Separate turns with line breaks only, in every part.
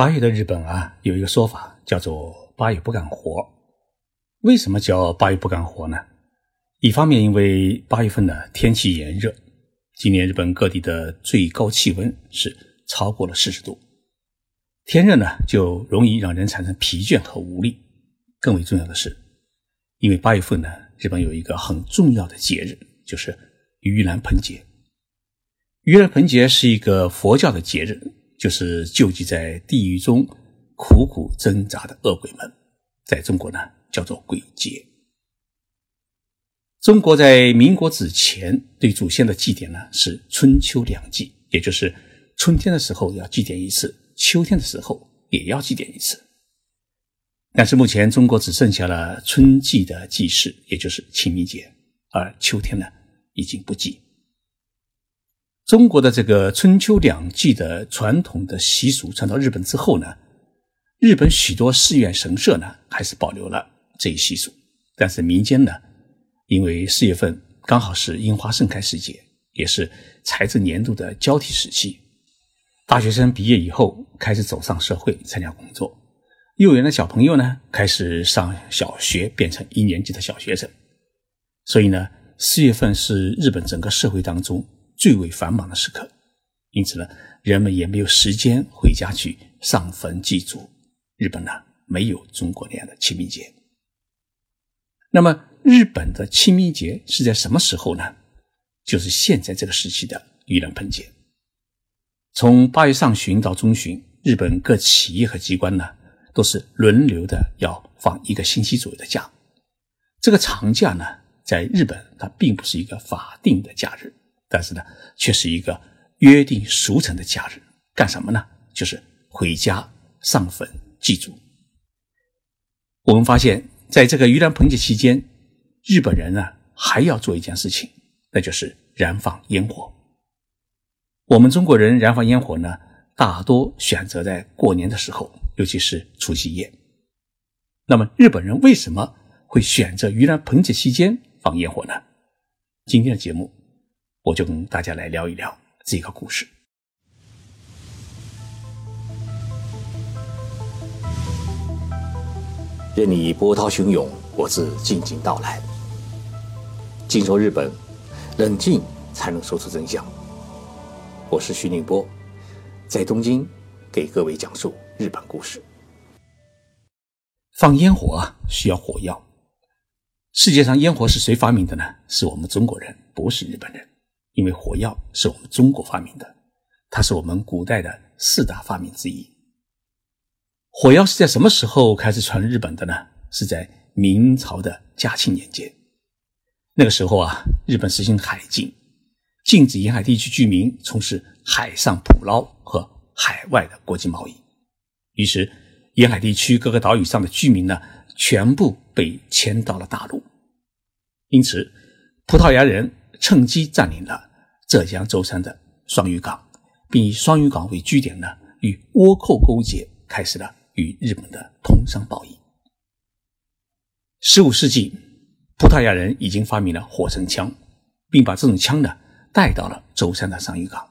八月的日本啊，有一个说法叫做“八月不干活”。为什么叫八月不干活呢？一方面，因为八月份呢天气炎热，今年日本各地的最高气温是超过了四十度，天热呢就容易让人产生疲倦和无力。更为重要的是，因为八月份呢，日本有一个很重要的节日，就是盂兰盆节。盂兰盆节是一个佛教的节日，就是救济在地狱中苦苦挣扎的恶鬼们，在中国呢叫做鬼节。中国在民国之前对祖先的祭典呢是春秋两祭，也就是春天的时候要祭奠一次，秋天的时候也要祭奠一次。但是目前中国只剩下了春季的祭祀，也就是清明节，而秋天呢已经不祭。中国的这个春秋两季的传统的习俗传到日本之后呢，日本许多寺院神社呢还是保留了这一习俗，但是民间呢。因为四月份刚好是樱花盛开时节，也是财政年度的交替时期。大学生毕业以后开始走上社会参加工作，幼儿园的小朋友呢开始上小学，变成一年级的小学生。所以呢，四月份是日本整个社会当中最为繁忙的时刻。因此呢，人们也没有时间回家去上坟祭祖。日本呢，没有中国那样的清明节。那么。日本的清明节是在什么时候呢？就是现在这个时期的盂兰盆节。从八月上旬到中旬，日本各企业和机关呢，都是轮流的要放一个星期左右的假。这个长假呢，在日本它并不是一个法定的假日，但是呢，却是一个约定俗成的假日。干什么呢？就是回家上坟祭祖。我们发现，在这个盂兰盆节期间，日本人呢还要做一件事情，那就是燃放烟火。我们中国人燃放烟火呢，大多选择在过年的时候，尤其是除夕夜。那么日本人为什么会选择盂兰盆节期间放烟火呢？今天的节目，我就跟大家来聊一聊这个故事。
任你波涛汹涌，我自静静到来。静说日本，冷静才能说出真相。我是徐宁波，在东京给各位讲述日本故事。
放烟火啊，需要火药。世界上烟火是谁发明的呢？是我们中国人，不是日本人。因为火药是我们中国发明的，它是我们古代的四大发明之一。火药是在什么时候开始传入日本的呢？是在明朝的嘉庆年间。那个时候啊，日本实行海禁，禁止沿海地区居民从事海上捕捞和海外的国际贸易。于是，沿海地区各个岛屿上的居民呢，全部被迁到了大陆。因此，葡萄牙人趁机占领了浙江舟山的双屿港，并以双屿港为据点呢，与倭寇勾结，开始了与日本的通商贸易。十五世纪。葡萄牙人已经发明了火绳枪，并把这种枪呢带到了舟山的商渔港。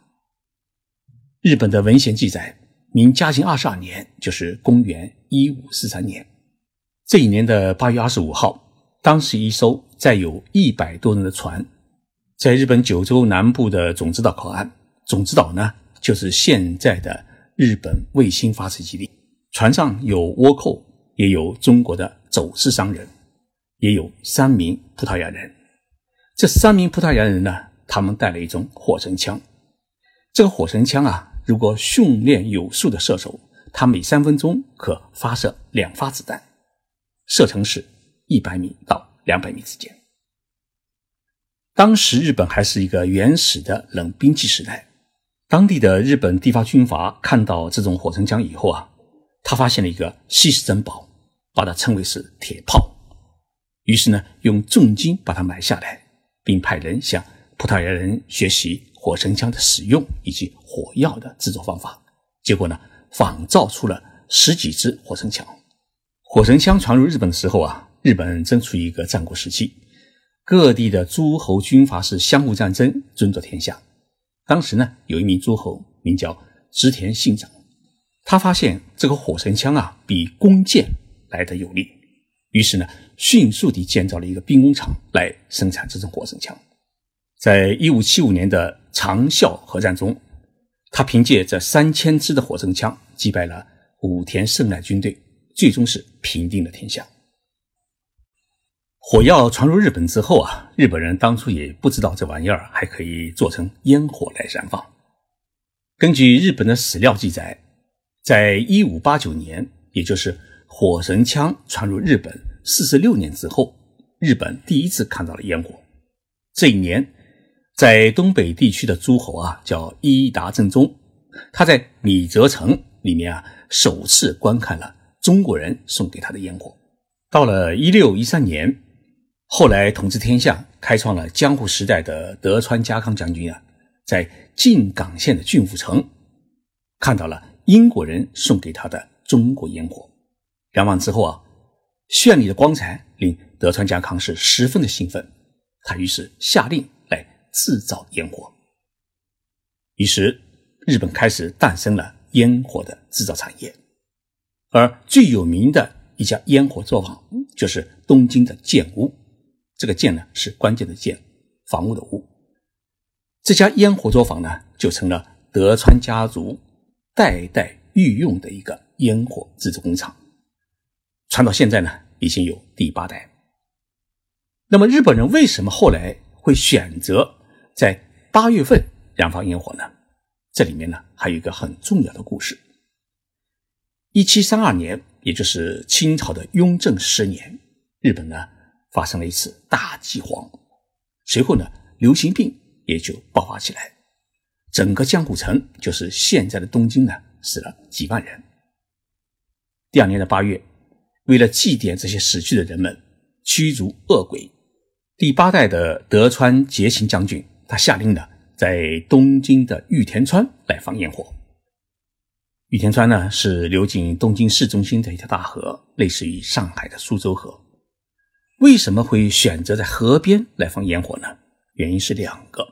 日本的文献记载，明嘉靖二十二年，就是公元一五四三年，这一年的八月二十五号，当时一艘载有一百多人的船，在日本九州南部的种子岛靠岸。种子岛呢，就是现在的日本卫星发射基地。船上有倭寇，也有中国的走私商人。也有三名葡萄牙人，这三名葡萄牙人呢，他们带了一种火绳枪。这个火绳枪啊，如果训练有素的射手，他每三分钟可发射两发子弹，射程是一百米到两百米之间。当时日本还是一个原始的冷兵器时代，当地的日本地方军阀看到这种火绳枪以后啊，他发现了一个稀世珍宝，把它称为是铁炮。于是呢，用重金把它买下来，并派人向葡萄牙人学习火绳枪的使用以及火药的制作方法。结果呢，仿造出了十几支火绳枪。火绳枪传入日本的时候啊，日本正处于一个战国时期，各地的诸侯军阀是相互战争，争夺天下。当时呢，有一名诸侯名叫织田信长，他发现这个火神枪啊比弓箭来得有力，于是呢，迅速地建造了一个兵工厂来生产这种火神枪。在一五七五年的长啸核战中，他凭借这三千支的火神枪击败了武田胜赖军队，最终是平定了天下。火药传入日本之后啊，日本人当初也不知道这玩意儿还可以做成烟火来燃放。根据日本的史料记载。在一五八九年，也就是火神枪传入日本四十六年之后，日本第一次看到了烟火。这一年，在东北地区的诸侯啊，叫伊达政宗，他在米泽城里面啊，首次观看了中国人送给他的烟火。到了一六一三年，后来统治天下、开创了江户时代的德川家康将军啊，在静冈县的郡府城看到了。英国人送给他的中国烟火，燃完之后啊，绚丽的光彩令德川家康是十分的兴奋，他于是下令来制造烟火。于是日本开始诞生了烟火的制造产业，而最有名的一家烟火作坊就是东京的建屋。这个“建”呢是关键的“建”，房屋的“屋”。这家烟火作坊呢就成了德川家族。代代御用的一个烟火制作工厂，传到现在呢，已经有第八代。那么日本人为什么后来会选择在八月份燃放烟火呢？这里面呢还有一个很重要的故事。一七三二年，也就是清朝的雍正十年，日本呢发生了一次大饥荒，随后呢流行病也就爆发起来。整个江户城，就是现在的东京呢，死了几万人。第二年的八月，为了祭奠这些死去的人们，驱逐恶鬼，第八代的德川节晴将军，他下令呢，在东京的玉田川来放烟火。玉田川呢，是流经东京市中心的一条大河，类似于上海的苏州河。为什么会选择在河边来放烟火呢？原因是两个。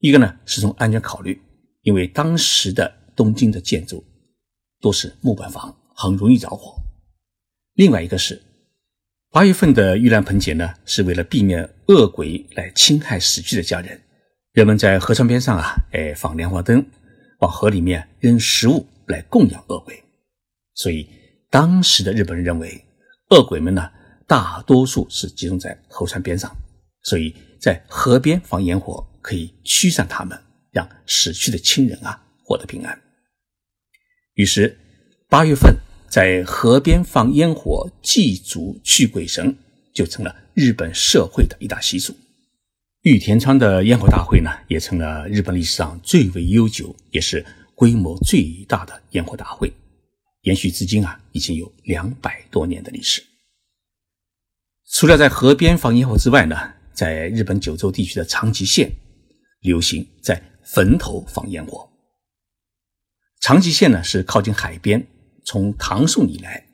一个呢是从安全考虑，因为当时的东京的建筑都是木板房，很容易着火。另外一个是八月份的盂兰盆节呢，是为了避免恶鬼来侵害死去的家人，人们在河川边上啊，哎放莲花灯，往河里面扔食物来供养恶鬼。所以当时的日本人认为，恶鬼们呢大多数是集中在河川边上，所以在河边放烟火。可以驱散他们，让死去的亲人啊获得平安。于是，八月份在河边放烟火祭祖驱鬼神，就成了日本社会的一大习俗。玉田川的烟火大会呢，也成了日本历史上最为悠久，也是规模最大的烟火大会，延续至今啊，已经有两百多年的历史。除了在河边放烟火之外呢，在日本九州地区的长崎县。流行在坟头放烟火。长崎县呢是靠近海边，从唐宋以来，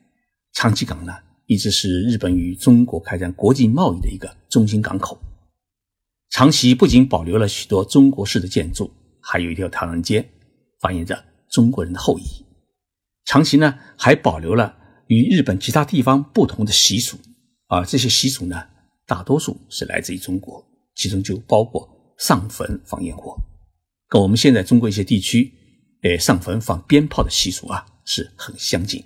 长崎港呢一直是日本与中国开展国际贸易的一个中心港口。长崎不仅保留了许多中国式的建筑，还有一条唐人街，反映着中国人的后裔。长崎呢还保留了与日本其他地方不同的习俗，而这些习俗呢大多数是来自于中国，其中就包括。上坟放烟火，跟我们现在中国一些地区，呃上坟放鞭炮的习俗啊是很相近。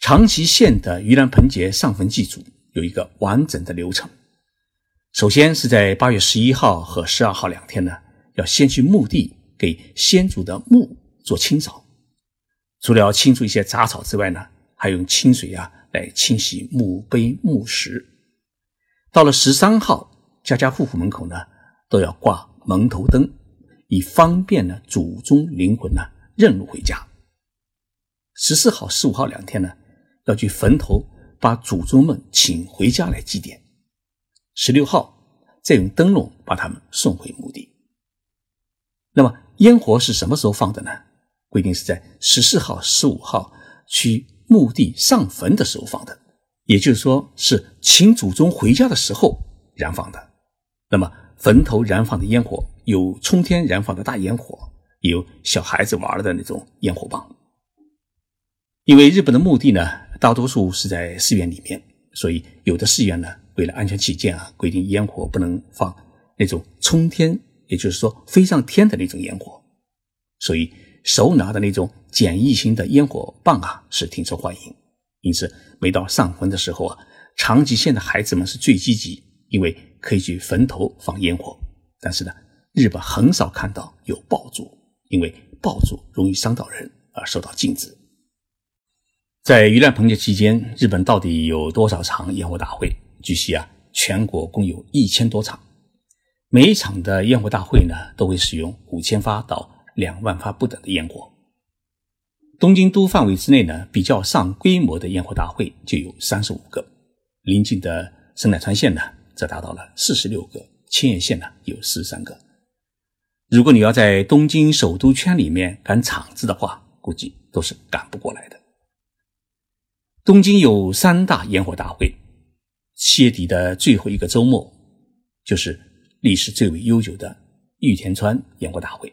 长崎县的盂兰盆节上坟祭祖有一个完整的流程。首先是在八月十一号和十二号两天呢，要先去墓地给先祖的墓做清扫，除了要清除一些杂草之外呢，还用清水啊来清洗墓碑墓石。到了十三号。家家户户门口呢都要挂门头灯，以方便呢祖宗灵魂呢认路回家。十四号、十五号两天呢要去坟头把祖宗们请回家来祭奠。十六号再用灯笼把他们送回墓地。那么烟火是什么时候放的呢？规定是在十四号、十五号去墓地上坟的时候放的，也就是说是请祖宗回家的时候燃放的。那么，坟头燃放的烟火有冲天燃放的大烟火，也有小孩子玩的那种烟火棒。因为日本的墓地呢，大多数是在寺院里面，所以有的寺院呢，为了安全起见啊，规定烟火不能放那种冲天，也就是说飞上天的那种烟火。所以手拿的那种简易型的烟火棒啊，是挺受欢迎。因此，每到上坟的时候啊，长崎县的孩子们是最积极，因为可以去坟头放烟火。但是呢，日本很少看到有爆竹，因为爆竹容易伤到人而受到禁止。在盂兰盆节期间，日本到底有多少场烟火大会？据悉啊，全国共有一千多场，每一场的烟火大会呢，都会使用五千发到两万发不等的烟火。东京都范围之内呢，比较上规模的烟火大会就有三十五个，邻近的神奈川县呢，则达到了四十六个，千叶县呢有四十三个。如果你要在东京首都圈里面赶场子的话，估计都是赶不过来的。东京有三大烟火大会，七月底的最后一个周末，就是历史最为悠久的玉田川烟火大会，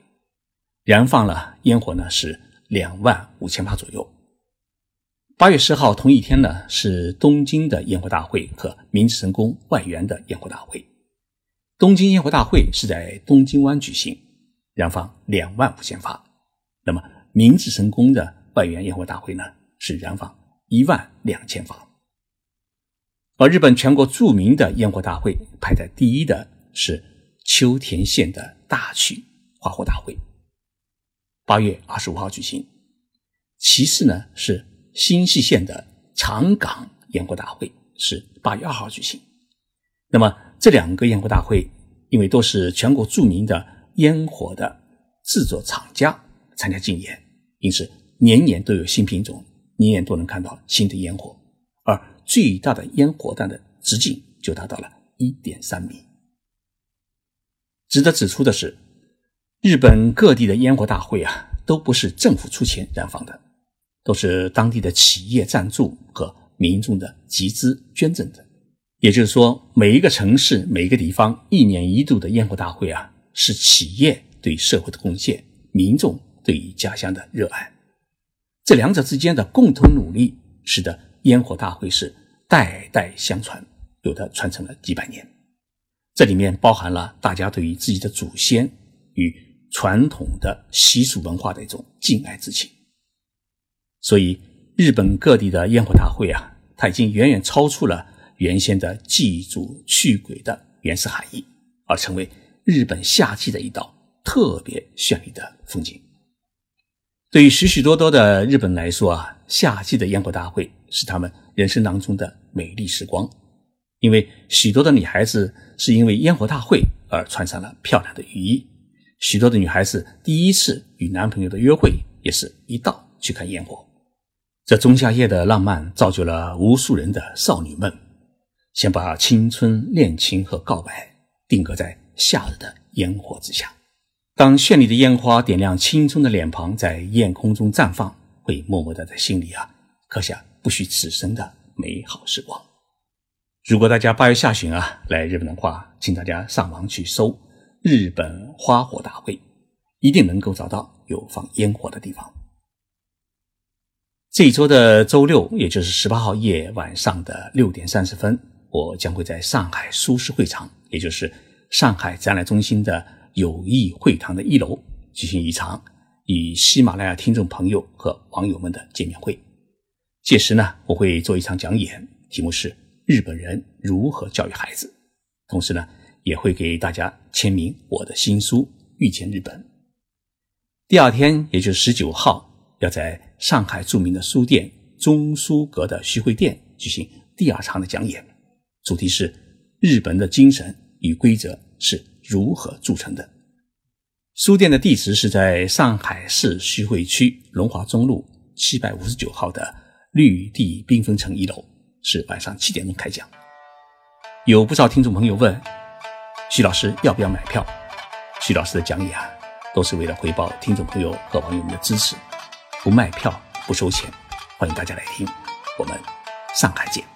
燃放了烟火呢是。两万五千发左右。八月十号同一天呢，是东京的烟火大会和明治神宫外园的烟火大会。东京烟火大会是在东京湾举行，燃放两万五千发。那么明治神宫的外园烟火大会呢，是燃放一万两千发。而日本全国著名的烟火大会排在第一的是秋田县的大曲花火大会。八月二十五号举行，其次呢是新泻县的长岗烟火大会，是八月二号举行。那么这两个烟火大会，因为都是全国著名的烟火的制作厂家参加竞演，因此年年都有新品种，年年都能看到新的烟火，而最大的烟火弹的直径就达到了一点三米。值得指出的是。日本各地的烟火大会啊，都不是政府出钱燃放的，都是当地的企业赞助和民众的集资捐赠的。也就是说，每一个城市、每一个地方一年一度的烟火大会啊，是企业对社会的贡献，民众对于家乡的热爱。这两者之间的共同努力，使得烟火大会是代代相传，有的传承了几百年。这里面包含了大家对于自己的祖先与传统的习俗文化的一种敬爱之情，所以日本各地的烟火大会啊，它已经远远超出了原先的祭祖驱鬼的原始含义，而成为日本夏季的一道特别绚丽的风景。对于许许多多的日本来说啊，夏季的烟火大会是他们人生当中的美丽时光，因为许多的女孩子是因为烟火大会而穿上了漂亮的雨衣。许多的女孩子第一次与男朋友的约会，也是一道去看烟火。这仲夏夜的浪漫，造就了无数人的少女梦，想把青春、恋情和告白定格在夏日的烟火之下。当绚丽的烟花点亮青春的脸庞，在夜空中绽放，会默默的在心里啊刻下不虚此生的美好时光。如果大家八月下旬啊来日本的话，请大家上网去搜。日本花火大会一定能够找到有放烟火的地方。这一周的周六，也就是十八号夜晚上的六点三十分，我将会在上海苏式会场，也就是上海展览中心的友谊会堂的一楼，举行一场与喜马拉雅听众朋友和网友们的见面会。届时呢，我会做一场讲演，题目是“日本人如何教育孩子”，同时呢。也会给大家签名我的新书《遇见日本》。第二天，也就是十九号，要在上海著名的书店中书阁的徐汇店举行第二场的讲演，主题是“日本的精神与规则是如何铸成的”。书店的地址是在上海市徐汇区龙华中路七百五十九号的绿地缤纷城一楼，是晚上七点钟开讲。有不少听众朋友问。徐老师要不要买票？徐老师的讲演啊，都是为了回报听众朋友和网友们的支持，不卖票，不收钱，欢迎大家来听。我们上海见。